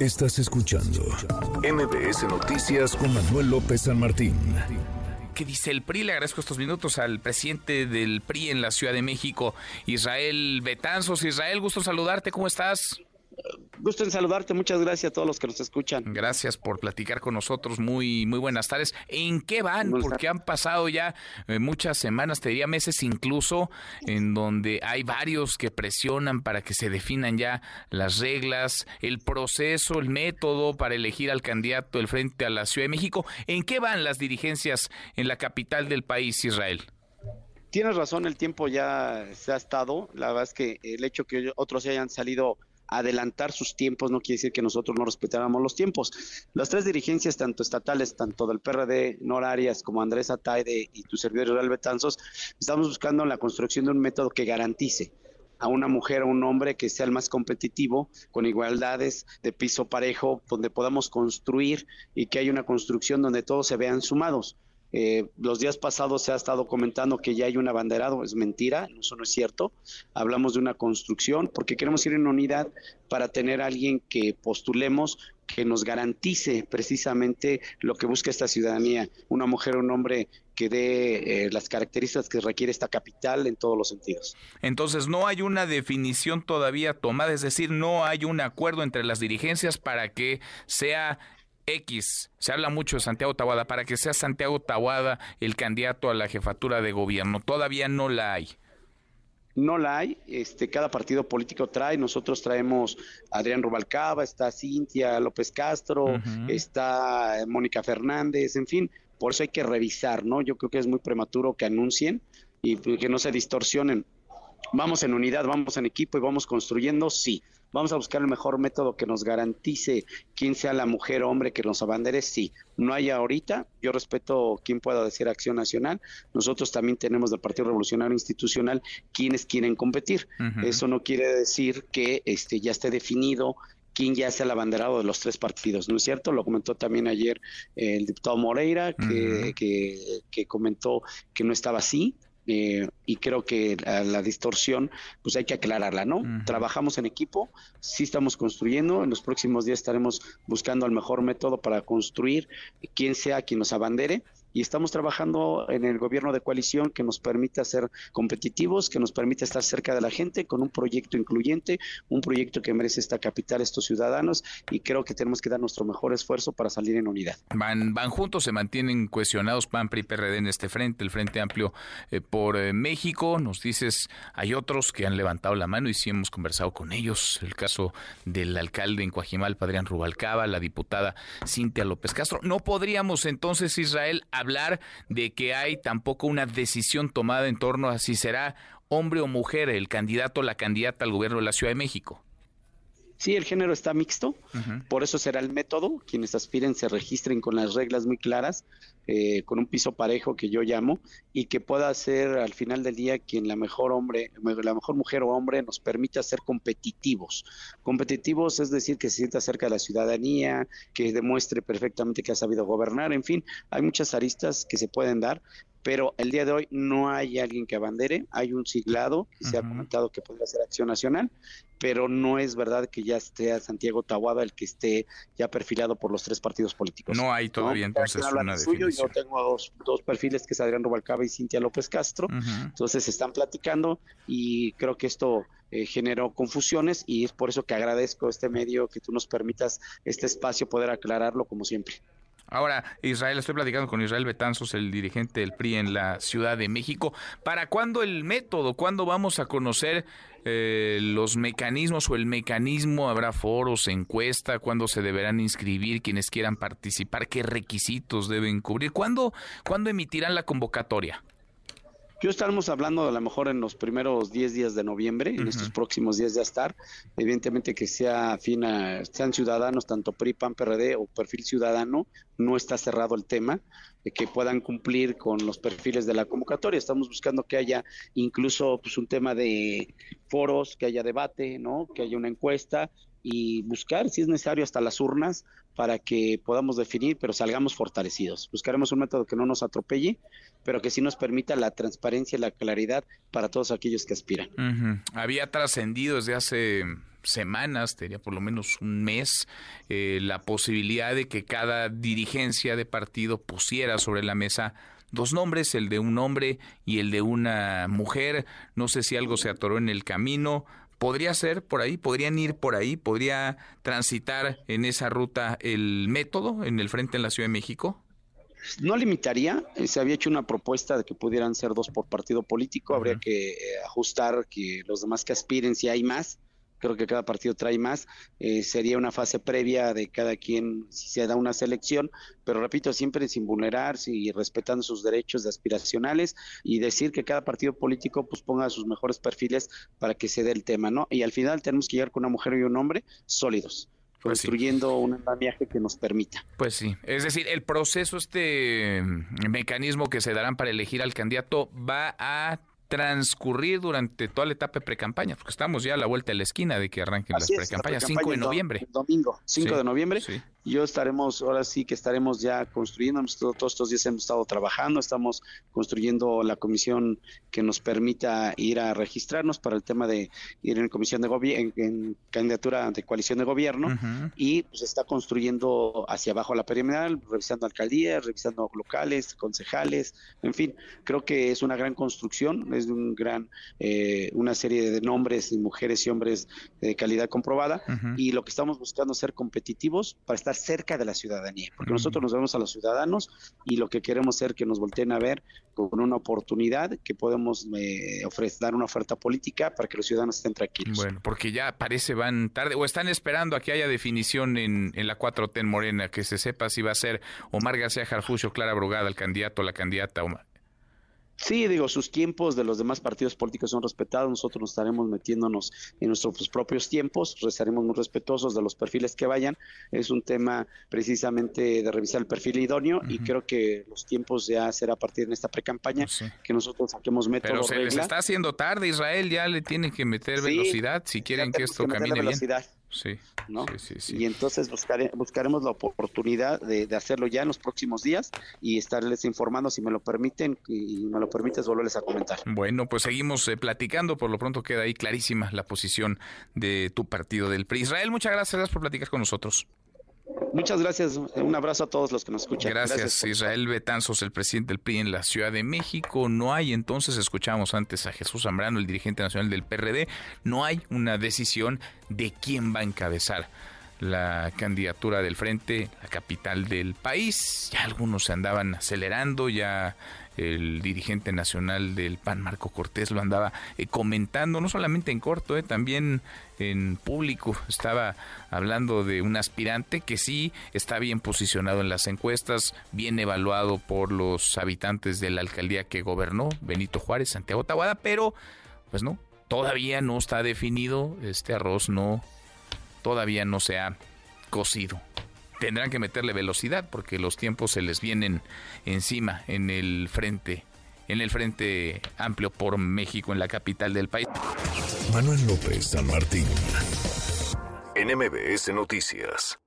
Estás escuchando MBS Noticias con Manuel López San Martín. ¿Qué dice el PRI? Le agradezco estos minutos al presidente del PRI en la Ciudad de México, Israel Betanzos. Israel, gusto saludarte, ¿cómo estás? Gusto en saludarte, muchas gracias a todos los que nos escuchan. Gracias por platicar con nosotros, muy muy buenas tardes. ¿En qué van? Porque han pasado ya eh, muchas semanas, te diría meses incluso, en donde hay varios que presionan para que se definan ya las reglas, el proceso, el método para elegir al candidato del Frente a la Ciudad de México. ¿En qué van las dirigencias en la capital del país, Israel? Tienes razón, el tiempo ya se ha estado. La verdad es que el hecho que otros hayan salido adelantar sus tiempos no quiere decir que nosotros no respetáramos los tiempos. Las tres dirigencias, tanto estatales, tanto del PRD, Nor Arias, como Andrés Ataide y tu servidor Real Betanzos, estamos buscando la construcción de un método que garantice a una mujer o un hombre que sea el más competitivo, con igualdades de piso parejo, donde podamos construir y que haya una construcción donde todos se vean sumados. Eh, los días pasados se ha estado comentando que ya hay un abanderado, es mentira, eso no es cierto. Hablamos de una construcción porque queremos ir en unidad para tener a alguien que postulemos que nos garantice precisamente lo que busca esta ciudadanía, una mujer o un hombre que dé eh, las características que requiere esta capital en todos los sentidos. Entonces, no hay una definición todavía tomada, es decir, no hay un acuerdo entre las dirigencias para que sea X, se habla mucho de Santiago Tahuada, para que sea Santiago Tahuada el candidato a la jefatura de gobierno. Todavía no la hay. No la hay, este, cada partido político trae, nosotros traemos a Adrián Rubalcaba, está Cintia López Castro, está Mónica Fernández, en fin, por eso hay que revisar, ¿no? Yo creo que es muy prematuro que anuncien y que no se distorsionen. Vamos en unidad, vamos en equipo y vamos construyendo, sí. Vamos a buscar el mejor método que nos garantice quién sea la mujer o hombre que nos abandere, sí. No hay ahorita, yo respeto quien pueda decir Acción Nacional. Nosotros también tenemos del Partido Revolucionario Institucional quienes quieren competir. Eso no quiere decir que este ya esté definido quién ya sea el abanderado de los tres partidos, ¿no es cierto? Lo comentó también ayer el diputado Moreira, que, que, que comentó que no estaba así, eh, y creo que la, distorsión pues hay que aclararla, ¿no? Trabajamos en equipo, sí estamos construyendo, en los próximos días estaremos buscando el mejor método para construir quien sea quien nos abandere y estamos trabajando en el gobierno de coalición que nos permita ser competitivos, que nos permita estar cerca de la gente con un proyecto incluyente, un proyecto que merece esta capital, estos ciudadanos, y creo que tenemos que dar nuestro mejor esfuerzo para salir en unidad. Van, van juntos, se mantienen cuestionados PAN, PRI, PRD en este frente, el Frente Amplio eh, por eh, México. Nos dices, hay otros que han levantado la mano y sí hemos conversado con ellos. El caso del alcalde en Coajimal, Padrián Rubalcaba, la diputada Cintia López Castro. No podríamos entonces, Israel, hablar de que hay tampoco una decisión tomada en torno a si será hombre o mujer el candidato o la candidata al gobierno de la Ciudad de México. Sí, el género está mixto, por eso será el método. Quienes aspiren se registren con las reglas muy claras, eh, con un piso parejo que yo llamo, y que pueda ser al final del día quien la mejor hombre, la mejor mujer o hombre nos permita ser competitivos. Competitivos es decir que se sienta cerca de la ciudadanía, que demuestre perfectamente que ha sabido gobernar, en fin, hay muchas aristas que se pueden dar, pero el día de hoy no hay alguien que abandere, hay un siglado que se ha comentado que podría ser Acción Nacional, pero no es verdad que ya esté Santiago Tahuada el que esté ya perfilado por los tres partidos políticos. No hay todavía entonces una definición. Yo tengo dos, dos, perfiles que es Adrián Rubalcaba y Cintia López Castro, entonces se están platicando y creo que esto eh, generó confusiones y es por eso que agradezco este medio que tú nos permitas este espacio poder aclararlo como siempre. Ahora, Israel, estoy platicando con Israel Betanzos, el dirigente del PRI en la Ciudad de México. ¿Para cuándo el método? ¿Cuándo vamos a conocer eh, los mecanismos o el mecanismo? ¿Habrá foros, encuesta? ¿Cuándo se deberán inscribir quienes quieran participar? ¿Qué requisitos deben cubrir? ¿Cuándo, ¿cuándo emitirán la convocatoria? Yo estaremos hablando a lo mejor en los primeros 10 días de noviembre, en estos próximos días ya estar. Evidentemente que sea fina, sean ciudadanos, tanto PRI, PAN, PRD o perfil ciudadano, no está cerrado el tema, de que puedan cumplir con los perfiles de la convocatoria. Estamos buscando que haya incluso pues, un tema de foros, que haya debate, ¿no? que haya una encuesta y buscar, si es necesario, hasta las urnas para que podamos definir, pero salgamos fortalecidos. Buscaremos un método que no nos atropelle, pero que sí nos permita la transparencia y la claridad para todos aquellos que aspiran. Había trascendido desde hace semanas, tenía por lo menos un mes, eh, la posibilidad de que cada dirigencia de partido pusiera sobre la mesa dos nombres, el de un hombre y el de una mujer. No sé si algo se atoró en el camino. ¿Podría ser por ahí? ¿Podrían ir por ahí? ¿Podría transitar en esa ruta el método en el frente en la Ciudad de México? No limitaría, eh, se había hecho una propuesta de que pudieran ser dos por partido político, habría que eh, ajustar que los demás que aspiren si hay más, creo que cada partido trae más, eh, sería una fase previa de cada quien si se da una selección, pero repito, siempre sin vulnerarse y respetando sus derechos aspiracionales y decir que cada partido político pues ponga sus mejores perfiles para que se dé el tema, ¿no? Y al final tenemos que llegar con una mujer y un hombre sólidos. Pues construyendo un andamiaje que nos permita. Pues sí, es decir, el proceso, este mecanismo que se darán para elegir al candidato va a transcurrir durante toda la etapa de precampaña, porque estamos ya a la vuelta de la esquina de que arranquen las precampañas, 5 de noviembre. Domingo, 5 de noviembre. Sí yo estaremos, ahora sí que estaremos ya construyendo, todos estos días hemos estado trabajando, estamos construyendo la comisión que nos permita ir a registrarnos para el tema de ir en comisión de gobierno, en, candidatura de coalición de gobierno, y pues está construyendo hacia abajo la perimetral, revisando alcaldías, revisando locales, concejales, en fin, creo que es una gran construcción, es un gran, eh, una serie de nombres, mujeres y hombres de calidad comprobada, y lo que estamos buscando es ser competitivos para estar cerca de la ciudadanía, porque nosotros nos vemos a los ciudadanos y lo que queremos es que nos volteen a ver con una oportunidad que podemos eh, ofrecer, dar una oferta política para que los ciudadanos estén tranquilos. Bueno, porque ya parece van tarde o están esperando a que haya definición en, en la 4T en Morena, que se sepa si va a ser Omar García Jarfucho, Clara Brugada, el candidato o la candidata Omar. Sí, digo, sus tiempos de los demás partidos políticos son respetados, nosotros nos estaremos metiéndonos en nuestros propios tiempos, estaremos muy respetuosos de los perfiles que vayan, es un tema precisamente de revisar el perfil idóneo y creo que los tiempos ya será a partir de esta pre-campaña que nosotros saquemos métodos. Pero se les está haciendo tarde, Israel ya le tiene que meter velocidad si quieren que esto camine bien. Sí, Y entonces buscaremos la oportunidad de, hacerlo ya en los próximos días y estarles informando si me lo permiten y me lo permites volverles a comentar. Bueno, pues seguimos eh, platicando. Por lo pronto queda ahí clarísima la posición de tu partido del PRI. Israel, muchas gracias por platicar con nosotros. Muchas gracias. Un abrazo a todos los que nos escuchan. Gracias, Israel Betanzos, el presidente del PRI en la Ciudad de México. No hay, entonces, escuchamos antes a Jesús Zambrano, el dirigente nacional del PRD, no hay una decisión de quién va a encabezar la candidatura del frente, la capital del país. Ya algunos se andaban acelerando, ya el dirigente nacional del PAN, Marco Cortés, lo andaba eh, comentando, no solamente en corto, eh, también en público. Estaba hablando de un aspirante que sí está bien posicionado en las encuestas, bien evaluado por los habitantes de la alcaldía que gobernó, Benito Juárez, Santiago Tahuada, pero pues no, todavía no está definido, este arroz no, todavía no se ha cocido tendrán que meterle velocidad porque los tiempos se les vienen encima en el frente en el frente amplio por México en la capital del país. Manuel López San Martín. NMBS Noticias.